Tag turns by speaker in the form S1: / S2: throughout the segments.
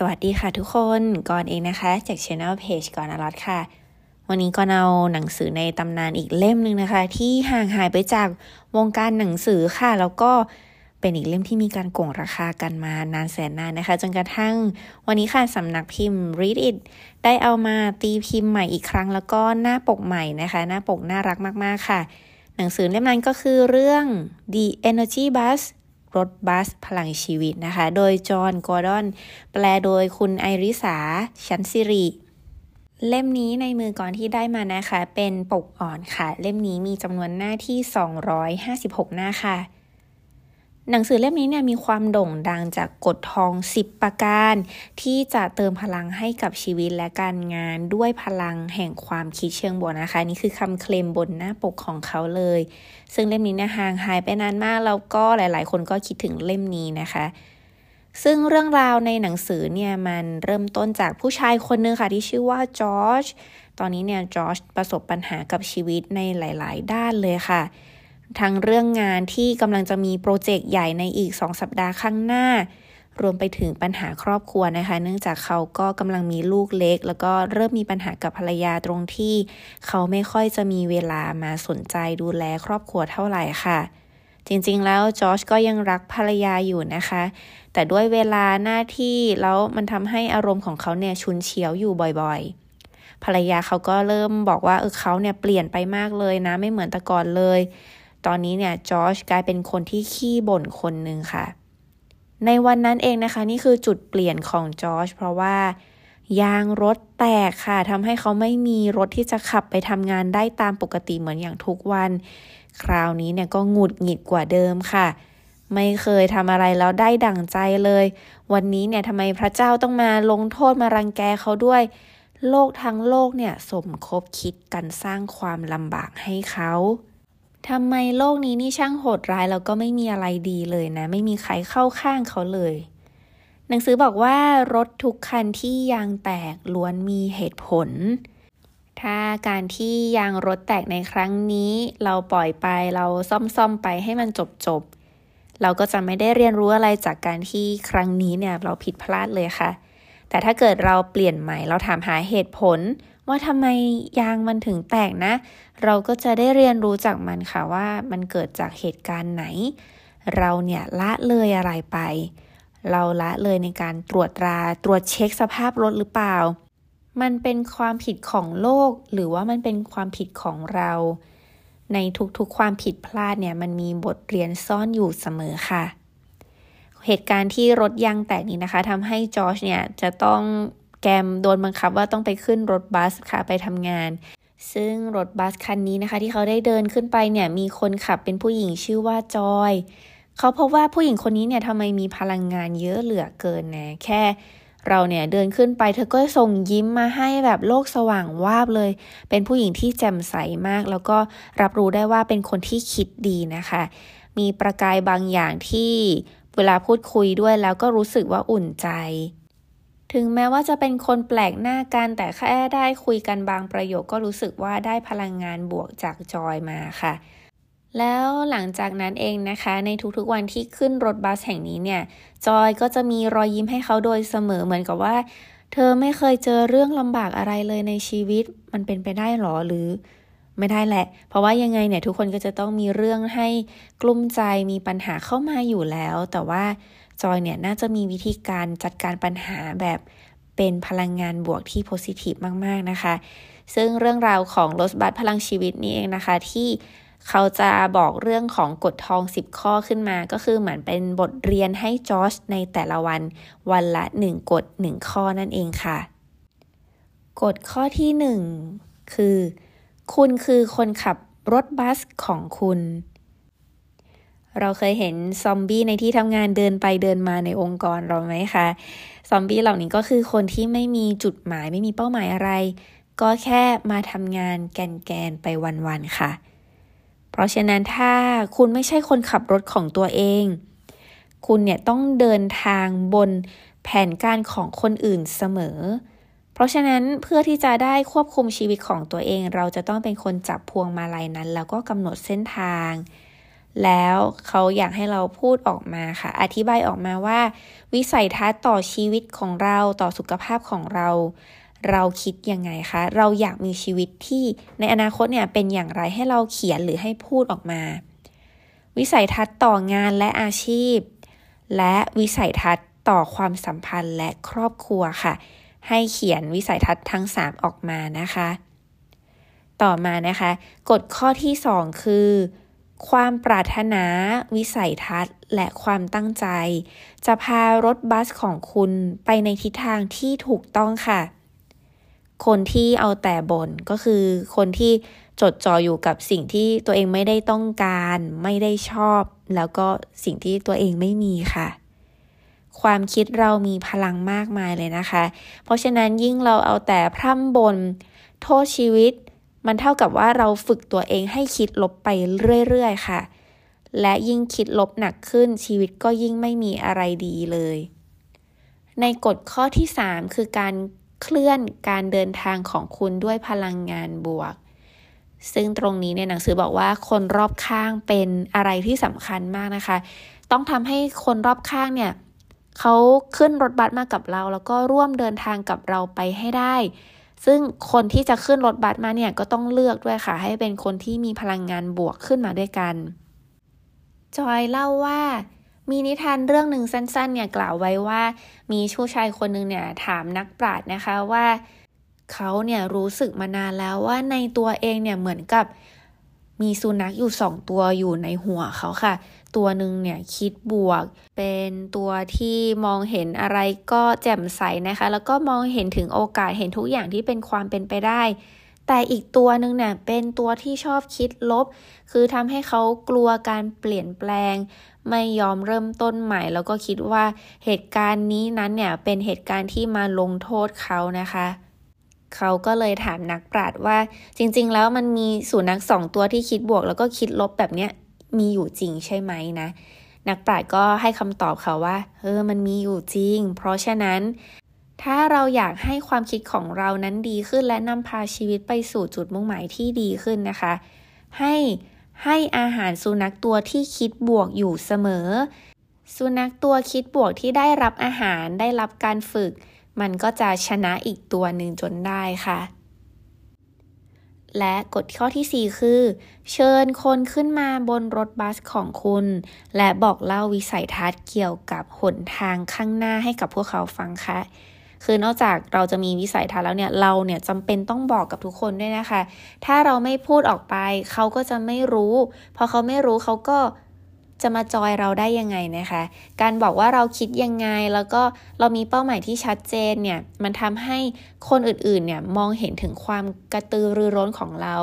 S1: สวัสดีค่ะทุกคนก่อนเองนะคะ จาก Channel Page ก่อนอลอดค่ะ วันนี้ก็เอาหนังสือในตำนานอีกเล่มหนึ่งนะคะ ที่ห่างหายไปจากวงการหนังสือค่ะ แล้วก็เป็นอีกเล่มที่มีการโกงราคากันมานานแสนนานนะคะ จนกระทั่งวันนี้ค่ะสำนักพิมพ์ Read It ได้เอามาตีพิมพ์ใหม่อีกครั้ง แล้วก็หน้าปกใหม่นะคะ หน้าปกน่ารักมากๆค่ะ หนังสือเล่มนั้นก็คือเรื่อง The Energy Bus รถบัสพลังชีวิตนะคะ โดยจอห์นกอร์ดอน แปลโดยคุณไอริสาชันซิริเล่มนี้ในมือก่อนที่ได้มานะคะ เป็นปกอ่อนค่ะ เล่มนี้มีจำนวนหน้าที่ 256 หน้าค่ะ หนังสือเล่มนี้เนี่ยมีความโด่งดังจากกฎทอง 10 ประการ ที่จะเติมพลังให้กับชีวิตและการงานด้วยพลังแห่งความคิดเชิงบวกนะคะ นี่คือคำเคลมบนหน้าปกของเขาเลย ซึ่งเล่มนี้เนี่ยห่างหายไปนานมากแล้วก็หลาย ๆ คนก็คิดถึงเล่มนี้นะคะ ซึ่งเรื่องราวในหนังสือเนี่ยมันเริ่มต้นจากผู้ชายคนนึงค่ะที่ชื่อว่าจอร์จตอนนี้เนี่ยจอร์จประสบปัญหากับชีวิตในหลาย ๆ ด้านเลยค่ะทั้งเรื่องงานที่กำลังจะมีโปรเจกต์ใหญ่ในอีก 2 สัปดาห์ข้างหน้า รวมไปถึงปัญหาครอบครัวนะคะ เนื่องจากเขาก็กำลังมีลูกเล็ก แล้วก็เริ่มมีปัญหากับภรรยาตรงที่ เขาไม่ค่อยจะมีเวลามาสนใจดูแลครอบครัวเท่าไหร่ค่ะจริงๆ แล้วจอชก็ยังรักภรรยาอยู่นะคะ แต่ด้วยเวลาหน้าที่แล้วมันทำให้อารมณ์ของเขาเนี่ยชุนเฉียวอยู่บ่อยๆ ภรรยาเขาก็เริ่มบอกว่าเออเขาเนี่ยเปลี่ยนไปมากเลยนะไม่เหมือนแต่ก่อนเลย ตอนนี้เนี่ยจอชกลายเป็นคนที่ขี้บ่นคนหนึ่งค่ะ ในวันนั้นเองนะคะ นี่คือจุดเปลี่ยนของจอชเพราะว่ายางรถแตกค่ะทำให้เขาไม่มีรถที่จะขับไปทำงานได้ตามปกติเหมือนอย่างทุกวัน คราวนี้เนี่ยก็หงุดหงิดกว่าเดิมค่ะ ไม่เคยทำอะไรแล้วได้ดั่งใจเลย วันนี้เนี่ยทำไมพระเจ้าต้องมาลงโทษมารังแกเขาด้วย โลกทั้งโลกเนี่ยสมคบคิดกันสร้างความลำบากให้เขา ทำไมโลกนี้นี่ช่างโหดร้ายแล้วก็ไม่มีอะไรดีเลยนะ ไม่มีใครเข้าข้างเขาเลย หนังสือบอกว่ารถทุกคันที่ยางแตกล้วนมีเหตุผล ถ้าการที่ยางรถแตกในครั้งนี้ เราปล่อยไปเราซ่อมๆไปให้มันจบๆเราก็จะไม่ได้เรียนรู้อะไรจากการที่ครั้งนี้เนี่ยเราผิดพลาดเลยค่ะ แต่ถ้าเกิดเราเปลี่ยนใหม่เราถามหาเหตุผล ว่าทำไมยางมันถึงแตกนะ เราก็จะได้เรียนรู้จากมันค่ะว่ามันเกิดจากเหตุการณ์ไหน เราเนี่ยละเลยอะไรไป เราละเลยในการตรวจตราตรวจเช็คสภาพรถหรือเปล่า มันเป็นความผิดของโลก หรือว่ามันเป็นความผิดของเรา ในทุกๆความผิดพลาดเนี่ยมันมีบทเรียนซ่อนอยู่เสมอค่ะเหตุการณ์ที่รถยางแตกนี้นะคะทำให้จอชเนี่ยจะต้อง แกมโดนบังคับว่าต้องไปขึ้นรถบัสค่ะไปทำงาน ซึ่งรถบัสคันนี้นะคะ ที่เขาได้เดินขึ้นไปเนี่ยมีคนขับเป็นผู้หญิงชื่อว่าจอยเขาพบว่าผู้หญิงคนนี้เนี่ยทำไมมีพลังงานเยอะเหลือเกินนะแค่เราเนี่ยเดินขึ้นไปเธอก็ส่งยิ้มมาให้แบบโลกสว่างวาบเลย เป็นผู้หญิงที่แจ่มใสมาก แล้วก็รับรู้ได้ว่าเป็นคนที่คิดดีนะคะ มีประกายบางอย่างที่เวลาพูดคุยด้วยแล้วก็รู้สึกว่าอุ่นใจ ถึงแม้ว่าจะเป็นคนแปลกหน้ากันแต่แค่ได้คุยกันบางประโยคก็รู้สึกว่าได้พลังงานบวกจากจอยมาค่ะ แล้วหลังจากนั้นเองนะคะ ในทุกๆวันที่ขึ้นรถบัสแห่งนี้เนี่ย จอยก็จะมีรอยยิ้มให้เขาโดยเสมอเหมือนกับว่า เธอไม่เคยเจอเรื่องลำบากอะไรเลยในชีวิต มันเป็นไปได้หรอหรือ ไม่ได้แหละ เพราะว่ายังไงเนี่ยทุกคนก็จะต้องมีเรื่องให้กลุ้มใจมีปัญหาเข้ามาอยู่แล้ว แต่ว่าจอยเนี่ยน่าจะมีวิธีการจัดการปัญหาแบบเป็นพลังงานบวกที่โพซิทีฟมาก ๆ นะคะ ซึ่งเรื่องราวของรสบัตพลังชีวิตนี้เองนะคะ ที่เขาจะบอกเรื่องของกฎทอง 10 ข้อขึ้นมา ก็คือเหมือนเป็นบทเรียนให้จอชในแต่ละวัน วันละ 1 กฎ 1 ข้อนั่นเองค่ะ กฎข้อที่ 1 คือ คุณคือคนขับรถบัสของคุณ เราเคยเห็นซอมบี้ในที่ทำงานเดินไปเดินมาในองค์กรเราไหมคะ ซอมบี้เหล่านี้ก็คือคนที่ไม่มีจุดหมายไม่มีเป้าหมายอะไร ก็แค่มาทำงานแกนๆไปวันๆค่ะ เพราะฉะนั้นถ้าคุณไม่ใช่คนขับรถของตัวเอง คุณเนี่ยต้องเดินทางบนแผนการของคนอื่นเสมอเพราะฉะนั้นเพื่อที่จะได้ควบคุมชีวิตของตัวเอง เราจะต้องเป็นคนจับพวงมาลัยนั้น แล้วก็กำหนดเส้นทาง แล้วเขาอยากให้เราพูดออกมาค่ะ อธิบายออกมาว่า วิสัยทัศน์ต่อชีวิตของเราต่อสุขภาพของเรา เราคิดยังไงคะ เราอยากมีชีวิตที่ในอนาคตเนี่ยเป็นอย่างไรให้เราเขียนหรือให้พูดออกมา วิสัยทัศน์ต่องานและอาชีพ และวิสัยทัศน์ต่อความสัมพันธ์และครอบครัวค่ะ ให้เขียนวิสัยทัศน์ทั้ง 3 ออกมานะคะ ต่อมานะคะกฎข้อที่ 2 คือ ความปรารถนาวิสัยทัศน์และความตั้งใจ จะพารถบัสของคุณไปในทิศทางที่ถูกต้องค่ะ คนที่เอาแต่บ่นก็คือคนที่จดจ่ออยู่กับสิ่งที่ตัวเองไม่ได้ต้องการ ไม่ได้ชอบ แล้วก็สิ่งที่ตัวเองไม่มีค่ะ ความคิดเรามีพลังมากมายเลยนะคะ เพราะฉะนั้นยิ่งเราเอาแต่พร่ำบนโทษชีวิต มันเท่ากับว่าเราฝึกตัวเองให้คิดลบไปเรื่อยๆค่ะ และยิ่งคิดลบหนักขึ้นชีวิตก็ยิ่งไม่มีอะไรดีเลย ในกฎข้อที่ 3 คือการเคลื่อนการเดินทางของคุณด้วยพลังงานบวก ซึ่งตรงนี้ในหนังสือบอกว่าคนรอบข้างเป็นอะไรที่สำคัญมากนะคะ ต้องทำให้คนรอบข้างเนี่ย เขาขึ้นรถบัสมากับเรา แล้วก็ร่วมเดินทางกับเราไปให้ได้ ซึ่งคนที่จะขึ้นรถบัสมาเนี่ยก็ต้องเลือกด้วยค่ะ ให้เป็นคนที่มีพลังงานบวกขึ้นมาด้วยกัน จอยเล่าว่ามีนิทานเรื่องหนึ่งสั้นๆ เนี่ยกล่าวไว้ว่า มีชู้ชายคนหนึ่งเนี่ยถามนักปราชญ์นะคะว่าเขาเนี่ยรู้สึกมานานแล้วว่าในตัวเองเนี่ยเหมือนกับมีสุนัขอยู่สองตัวอยู่ในหัวเขาค่ะ ตัวหนึ่งเนี่ยคิดบวก เป็นตัวที่มองเห็นอะไรก็แจ่มใสนะคะ แล้วก็มองเห็นถึงโอกาสเห็นทุกอย่างที่เป็นความเป็นไปได้ แต่อีกตัวหนึ่งเนี่ยเป็นตัวที่ชอบคิดลบ คือทำให้เขากลัวการเปลี่ยนแปลง ไม่ยอมเริ่มต้นใหม่ แล้วก็คิดว่าเหตุการณ์นี้นั้นเนี่ยเป็นเหตุการณ์ที่มาลงโทษเขานะคะเขาก็เลยถามนักปราชญ์ว่าจริง ๆ แล้วมันมีสุนัขสองตัวที่คิดบวก แล้วก็คิดลบแบบเนี้ย มีอยู่จริงใช่ไหมนะ นักปราชญ์ก็ให้คำตอบเขาว่าเออมันมีอยู่จริง เพราะฉะนั้น ถ้าเราอยากให้ความคิดของเรานั้นดีขึ้นและนำพาชีวิตไปสู่จุดมุ่งหมายที่ดีขึ้นนะคะ ให้ให้อาหารสุนัขตัวที่คิดบวกอยู่เสมอ สุนัขตัวคิดบวกที่ได้รับอาหารได้รับการฝึก มันก็จะชนะอีกตัวหนึ่งจนได้ค่ะ และกฎข้อที่ 4 คือ เชิญคนขึ้นมาบนรถบัสของคุณ และบอกเล่าวิสัยทัศน์เกี่ยวกับหนทางข้างหน้าให้กับพวกเขาฟังค่ะ คือนอกจากเราจะมีวิสัยทัศน์แล้วเนี่ยเราเนี่ยจำเป็นต้องบอกกับทุกคนด้วยนะคะ ถ้าเราไม่พูดออกไป เขาก็จะไม่รู้ พอเขาไม่รู้เขาก็ จะมาจอยเราได้ยังไงนะคะ การบอกว่าเราคิดยังไง แล้วก็เรามีเป้าหมายที่ชัดเจนเนี่ย มันทำให้คนอื่นๆเนี่ยมองเห็นถึงความกระตือรือร้นของเรา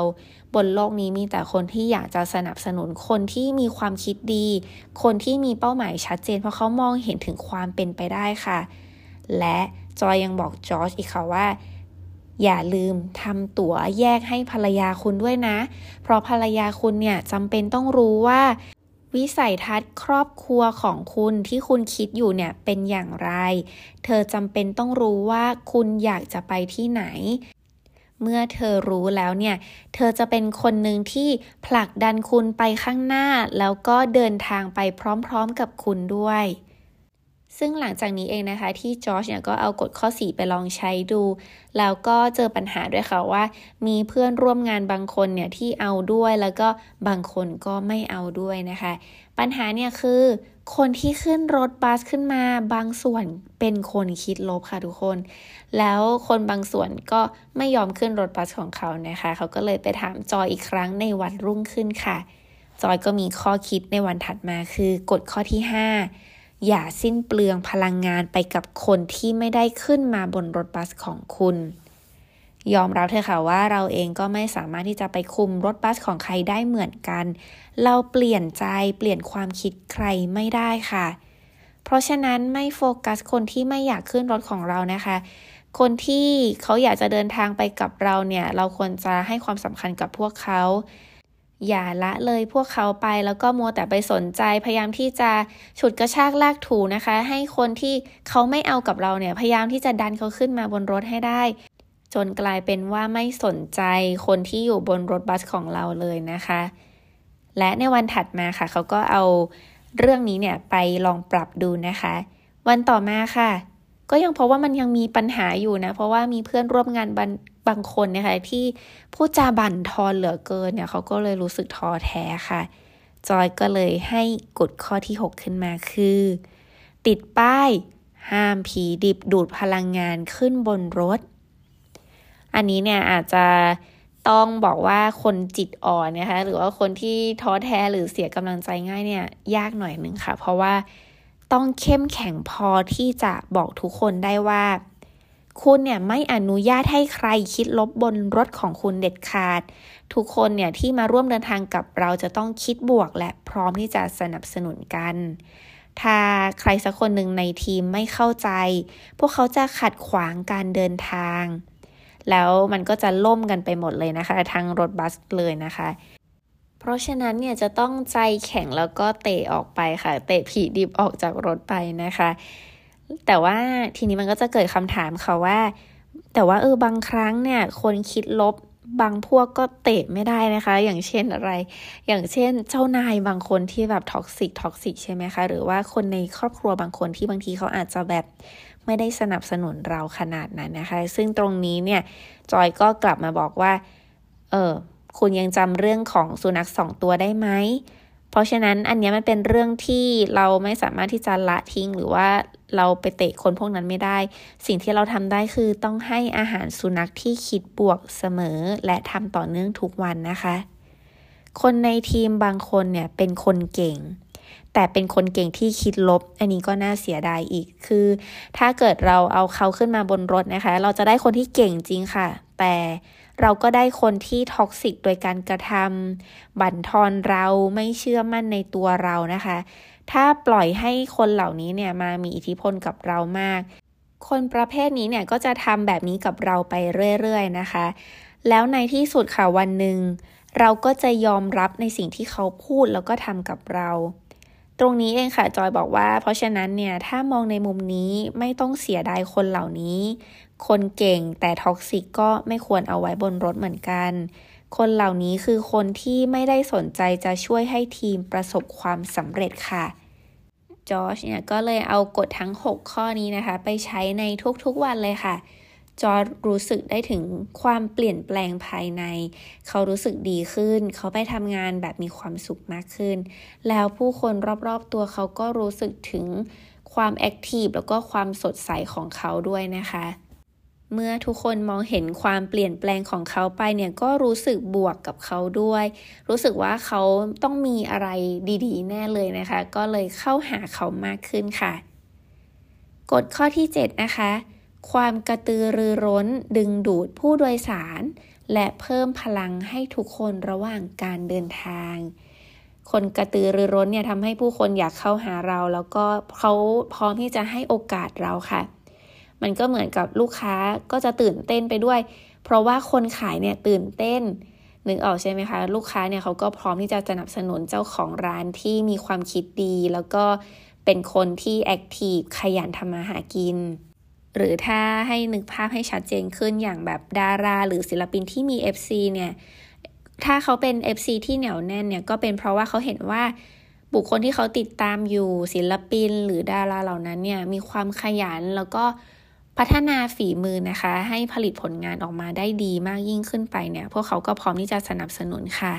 S1: บนโลกนี้มีแต่คนที่อยากจะสนับสนุนคนที่มีความคิดดี คนที่มีเป้าหมายชัดเจน เพราะเขามองเห็นถึงความเป็นไปได้ค่ะ และจอยยังบอกจอร์จอีกค่ะว่าอย่าลืมทำตั๋วแยกให้ภรรยาคุณด้วยนะ เพราะภรรยาคุณเนี่ยจำเป็นต้องรู้ว่า วิสัยทัศน์ครอบครัวของคุณที่คุณคิดอยู่เนี่ยเป็นอย่างไร เธอจำเป็นต้องรู้ว่าคุณอยากจะไปที่ไหน เมื่อเธอรู้แล้วเนี่ย เธอจะเป็นคนหนึ่งที่ผลักดันคุณไปข้างหน้า แล้วก็เดินทางไปพร้อมๆกับคุณด้วย ซึ่งหลังจากนี้เองนะคะที่จอร์จเนี่ยก็เอากฎข้อ 4 ไปลองใช้ดู แล้วก็เจอปัญหาด้วยค่ะว่า มีเพื่อนร่วมงานบางคนเนี่ยที่เอาด้วยแล้วก็บางคนก็ไม่เอาด้วยนะคะ ปัญหาเนี่ยคือ คนที่ขึ้นรถบัสขึ้นมา บางส่วนเป็นคนคิดลบค่ะทุกคน แล้วคนบางส่วนก็ไม่ยอมขึ้นรถบัสของเขานะคะ เขาก็เลยไปถามจอยอีกครั้งในวันรุ่งขึ้นค่ะ จอยก็มีข้อคิดในวันถัดมาคือกฎข้อที่ 5 อย่าสิ้นเปลืองพลังงานไปกับคนที่ไม่ได้ขึ้นมาบนรถบัสของคุณ ยอมรับเถอะค่ะว่าเราเองก็ไม่สามารถที่จะไปคุมรถบัสของใครได้เหมือนกัน เราเปลี่ยนใจเปลี่ยนความคิดใครไม่ได้ค่ะ เพราะฉะนั้นไม่โฟกัสคนที่ไม่อยากขึ้นรถของเรานะคะ คนที่เขาอยากจะเดินทางไปกับเราเนี่ย เราควรจะให้ความสำคัญกับพวกเขา อย่าละเลยพวกเขาไปแล้วก็มัวแต่ไปสนใจ พยายามที่จะฉุดกระชากลากถูนะคะ ให้คนที่เขาไม่เอากับเราเนี่ย พยายามที่จะดันเขาขึ้นมาบนรถให้ได้ จนกลายเป็นว่าไม่สนใจคนที่อยู่บนรถบัสของเราเลยนะคะ และในวันถัดมาค่ะ เขาก็เอาเรื่องนี้เนี่ยไปลองปรับดูนะคะ วันต่อมาค่ะ ก็ยังเพบว่ามันยังมีปัญหาอยู่นะ เพราะว่ามีเพื่อนร่วมงานบางบางคนนะคะที่พูดจาบั่นทอนเหลือเกินเนี่ยเขาก็เลยรู้สึกท้อแท้ค่ะ จอยก็เลยให้กฎข้อที่ 6 ขึ้นมาคือ ติดป้าย ห้ามผีดิบดูดพลังงานขึ้นบนรถ อันนี้เนี่ยอาจจะต้องบอกว่าคนจิตอ่อนนะคะหรือว่าคนที่ท้อแท้หรือเสียกำลังใจง่ายเนี่ยยากหน่อยหนึ่งค่ะ เพราะว่า ต้องเข้มแข็งพอที่จะบอกทุกคนได้ว่า คุณเนี่ยไม่อนุญาตให้ใครคิดลบบนรถของคุณเด็ดขาด ทุกคนเนี่ยที่มาร่วมเดินทางกับเราจะต้องคิดบวกและพร้อมที่จะสนับสนุนกัน ถ้าใครสักคนหนึ่งในทีมไม่เข้าใจ พวกเขาจะขัดขวางการเดินทาง แล้วมันก็จะล่มกันไปหมดเลยนะคะ ทั้งรถบัสเลยนะคะ เพราะฉะนั้นเนี่ยจะต้องใจแข็งแล้วก็เตะออกไปค่ะ เตะผีดิบออกจากรถไปนะคะ แต่ว่าทีนี้มันก็จะเกิดคำถามค่ะว่า แต่ว่าเออบางครั้งเนี่ยคนคิดลบบางพวกก็เตะไม่ได้นะคะ อย่างเช่นอะไร อย่างเช่นเจ้านายบางคนที่แบบ toxic toxic ใช่ไหมคะ หรือว่าคนในครอบครัวบางคนที่บางทีเขาอาจจะแบบไม่ได้สนับสนุนเราขนาดนั้นนะคะ ซึ่งตรงนี้เนี่ยจอยก็กลับมาบอกว่า เออ คุณยังจำเรื่องของสุนัขสองตัวได้ไหม เพราะฉะนั้นอันนี้มันเป็นเรื่องที่เราไม่สามารถที่จะละทิ้งหรือว่าเราไปเตะคนพวกนั้นไม่ได้ สิ่งที่เราทำได้คือต้องให้อาหารสุนัขที่คิดบวกเสมอ และทำต่อเนื่องทุกวันนะคะ คนในทีมบางคนเนี่ยเป็นคนเก่งแต่เป็นคนเก่งที่คิดลบ อันนี้ก็น่าเสียดายอีก คือ ถ้าเกิดเราเอาเขาขึ้นมาบนรถนะคะ เราจะได้คนที่เก่งจริงค่ะ แต่ เราก็ได้คนที่ท็อกซิกโดยการกระทำบั่นทอนเราไม่เชื่อมั่นในตัวเรานะคะ ถ้าปล่อยให้คนเหล่านี้เนี่ยมามีอิทธิพลกับเรามาก คนประเภทนี้เนี่ยก็จะทำแบบนี้กับเราไปเรื่อยๆนะคะ แล้วในที่สุดค่ะวันหนึ่งเราก็จะยอมรับในสิ่งที่เขาพูดแล้วก็ทำกับเรา ตรงนี้เองค่ะจอยบอกว่า เพราะฉะนั้นเนี่ยถ้ามองในมุมนี้ไม่ต้องเสียดายคนเหล่านี้ คนเก่งแต่ท็อกซิกก็ไม่ควรเอาไว้บนรถเหมือนกัน คนเหล่านี้คือคนที่ไม่ได้สนใจจะช่วยให้ทีมประสบความสำเร็จค่ะจอชเนี่ยก็เลยเอากฎทั้ง 6 ข้อนี้นะคะ ไปใช้ในทุกๆวันเลยค่ะ จอร์ดรู้สึกได้ถึงความเปลี่ยนแปลงภายใน เขารู้สึกดีขึ้น เขาไปทำงานแบบมีความสุขมากขึ้น แล้วผู้คนรอบๆตัวเขาก็รู้สึกถึงความแอคทีฟแล้วก็ความสดใสของเขาด้วยนะคะ เมื่อทุกคนมองเห็นความเปลี่ยนแปลงของเขาไปเนี่ยก็รู้สึกบวกกับเขาด้วย รู้สึกว่าเขาต้องมีอะไรดีๆ แน่เลยนะคะ ก็เลยเข้าหาเขามากขึ้นค่ะ กฎข้อที่ 7 นะคะ ความกระตือรือร้นดึงดูดผู้โดยสาร และเพิ่มพลังให้ทุกคนระหว่างการเดินทาง คนกระตือรือร้นเนี่ยทำให้ผู้คนอยากเข้าหาเรา แล้วก็เขาพร้อมที่จะให้โอกาสเราค่ะ มันก็เหมือนกับลูกค้าก็จะตื่นเต้นไปด้วย เพราะว่าคนขายเนี่ยตื่นเต้นนึกออกใช่ไหมคะลูกค้าเนี่ยเขาก็พร้อมที่จะสนับสนุนเจ้าของร้านที่มีความคิดดี แล้วก็เป็นคนที่แอคทีฟขยันทำมาหากิน หรือถ้าให้นึกภาพให้ชัดเจนขึ้นอย่างแบบดารา หรือศิลปินที่มี FC เนี่ยถ้าเขาเป็น FC ที่เหนียวแน่นเนี่ยก็เป็นเพราะว่าเขาเห็นว่าบุคคลที่เขาติดตามอยู่ศิลปินหรือดาราเหล่านั้นเนี่ยมีความขยันแล้วก็ พัฒนาฝีมือนะคะ ให้ผลิตผลงานออกมาได้ดีมากยิ่งขึ้นไปเนี่ย พวกเขาก็พร้อมที่จะสนับสนุนค่ะ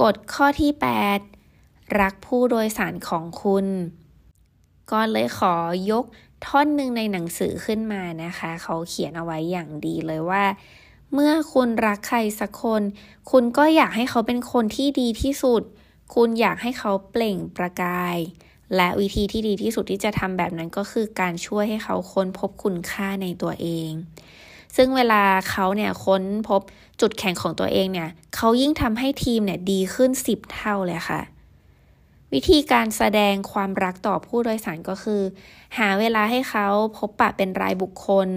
S1: กฎข้อที่ 8 รักผู้โดยสารของคุณก็เลยขอยกท่อนหนึ่งในหนังสือขึ้นมานะคะ เขาเขียนเอาไว้อย่างดีเลยว่า เมื่อคุณรักใครสักคน คุณก็อยากให้เขาเป็นคนที่ดีที่สุด คุณอยากให้เขาเปล่งประกาย และวิธีที่ดีที่สุดที่จะทำแบบนั้นก็คือการช่วยให้เขาค้นพบคุณค่าในตัวเอง ซึ่งเวลาเขาเนี่ยค้นพบจุดแข็งของตัวเองเนี่ยเขายิ่งทำให้ทีมเนี่ยดีขึ้น 10 เท่าเลยค่ะ วิธีการแสดงความรักต่อผู้โดยสารก็คือ หาเวลาให้เขาพบปะเป็นรายบุคคล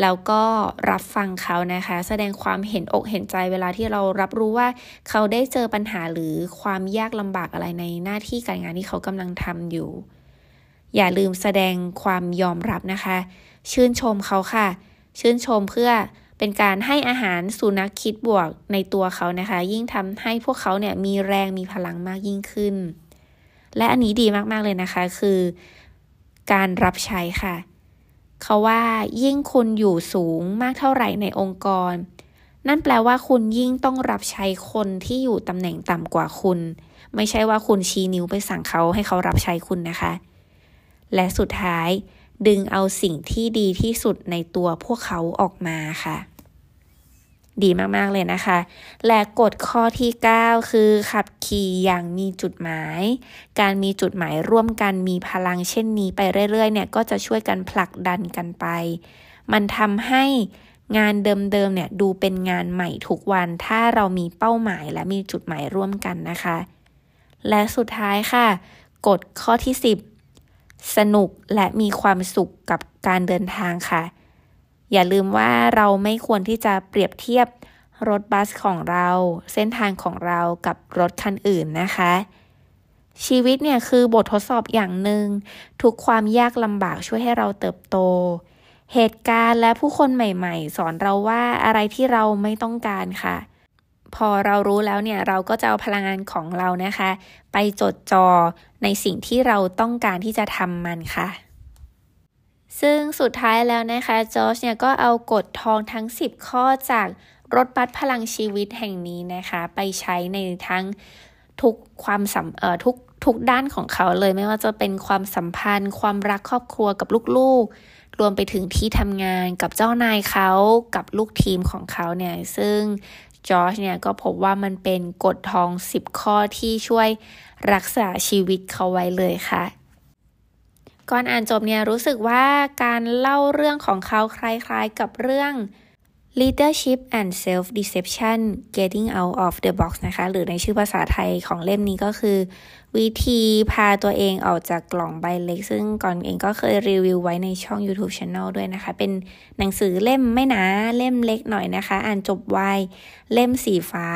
S1: แล้วก็รับฟังเขานะคะ แสดงความเห็นอกเห็นใจเวลาที่เรารับรู้ว่าเขาได้เจอปัญหาหรือความยากลำบากอะไรในหน้าที่การงานที่เขากำลังทำอยู่ อย่าลืมแสดงความยอมรับนะคะ ชื่นชมเขาค่ะ ชื่นชมเพื่อเป็นการให้อาหารสุนัขคิดบวกในตัวเขานะคะ ยิ่งทำให้พวกเขาเนี่ยมีแรงมีพลังมากยิ่งขึ้น และอันนี้ดีมากๆเลยนะคะ คือ การรับใช้ค่ะ เขาว่ายิ่งคุณอยู่สูงมากเท่าไหร่ในองค์กร นั่นแปลว่าคุณยิ่งต้องรับใช้คนที่อยู่ตำแหน่งต่ำกว่าคุณ ไม่ใช่ว่าคุณชี้นิ้วไปสั่งเขาให้เขารับใช้คุณนะคะ และสุดท้ายดึงเอาสิ่งที่ดีที่สุดในตัวพวกเขาออกมาค่ะ ดีมาก ๆ เลยนะคะ และกฎข้อที่ 9 คือขับขี่อย่างมีจุดหมาย การมีจุดหมายร่วมกันมีพลังเช่นนี้ไปเรื่อย ๆ เนี่ย ก็จะช่วยกันผลักดันกันไป มันทำให้งานเดิม ๆ เนี่ย ดูเป็นงานใหม่ทุกวัน ถ้าเรามีเป้าหมายและมีจุดหมายร่วมกันนะคะ และสุดท้ายค่ะ กฎข้อที่ 10 สนุกและมีความสุขกับการเดินทางค่ะ อย่าลืมว่าเราไม่ควรที่จะเปรียบเทียบรถบัสของเรา เส้นทางของเรากับรถคันอื่นนะคะ ชีวิตเนี่ยคือบททดสอบอย่างหนึง่งทุกความยากลำบากช่วยให้เราเติบโต เหตุการณ์และผู้คนใหม่ๆ สอนเราว่าอะไรที่เราไม่ต้องการค่ะ พอเรารู้แล้วเนี่ยเราก็จะเอาพลังงานของเรานะคะ ไปจดจ่อในสิ่งที่เราต้องการที่จะทำมันค่ะ ซึ่งสุดท้ายแล้วนะคะจอร์จเนี่ยก็เอากฎทองทั้ง 10 ข้อจากรถบัสพลังชีวิตแห่งนี้นะคะ ไปใช้ในทั้งทุกความสัมเอ่อทุกทุกด้านของเขาเลยไม่ว่าจะเป็นความสัมพันธ์ ความรักครอบครัวกับลูกๆ รวมไปถึงที่ทำงานกับเจ้านายเขากับลูกทีมของเขาเนี่ยซึ่งจอร์จเนี่ยก็พบว่ามันเป็นกฎทอง 10 ข้อที่ช่วยรักษาชีวิตเขาไว้เลยค่ะ ก่อนอ่านจบเนี่ยรู้สึกว่าการเล่าเรื่องของเขาคล้ายๆกับเรื่อง leadership and self deception getting out of the box นะคะ หรือในชื่อภาษาไทยของเล่มนี้ก็คือ วิธีพาตัวเองออกจากกล่องใบเล็ก ซึ่งก่อนเองก็เคยรีวิวไว้ในช่อง YouTube Channel ด้วยนะคะ เป็นหนังสือเล่มไม่หนาเล่มเล็กหน่อยนะคะ อ่านจบไวเล่มสีฟ้า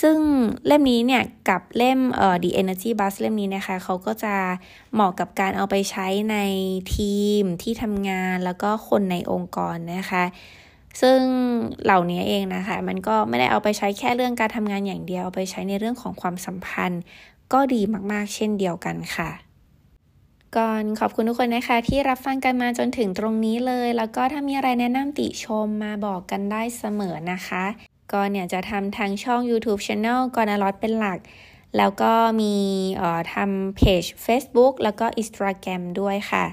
S1: ซึ่งเล่มนี้เนี่ยกับเล่มเอ่อ The Energy Bus เล่มนี้นะคะ เขาก็จะเหมาะกับการเอาไปใช้ในทีมที่ทำงานแล้วก็คนในองค์กรนะคะ ซึ่งเหล่านี้เองนะคะ มันก็ไม่ได้เอาไปใช้แค่เรื่องการทำงานอย่างเดียวเอาไปใช้ในเรื่องของความสัมพันธ์ ก็ดีมากๆ เช่นเดียวกันค่ะก่อนขอบคุณทุกคนนะคะ ที่รับฟังกันมาจนถึงตรงนี้เลย แล้วก็ถ้ามีอะไรแนะนำติชมมาบอกกันได้เสมอนะคะก็เนี่ยจะทำทางช่อง YouTube Channel กอนอลอตเป็นหลัก แล้วก็มีเอ่อทำเพจ Facebook แล้วก็ Instagram ด้วยค่ะ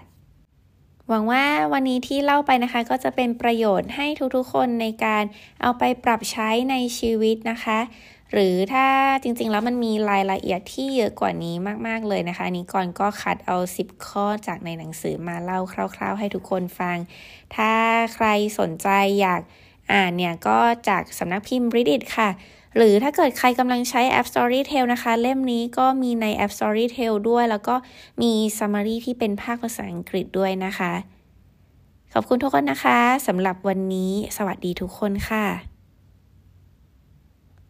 S1: หวังว่าวันนี้ที่เล่าไปนะคะ ก็จะเป็นประโยชน์ให้ทุกๆคนในการเอาไปปรับใช้ในชีวิตนะคะ หรือถ้าจริงๆ แล้วมันมีรายละเอียดที่เยอะกว่านี้มากๆเลยนะคะนี้ก่อนก็คัดเอา 10 ข้อจากในหนังสือมาเล่าคร่าว ๆ ให้ทุกคนฟัง ถ้าใครสนใจอยากอ่านเนี่ยก็จากสำนักพิมพ์ Reddit ค่ะ หรือถ้าเกิดใครกำลังใช้แอป Storytel นะคะ เล่มนี้ก็มีในแอป Storytel ด้วย แล้วก็มี summary ที่เป็นภาคภาษาอังกฤษด้วยนะคะ ขอบคุณทุกคนนะคะสำหรับวันนี้ สวัสดีทุกคนค่ะ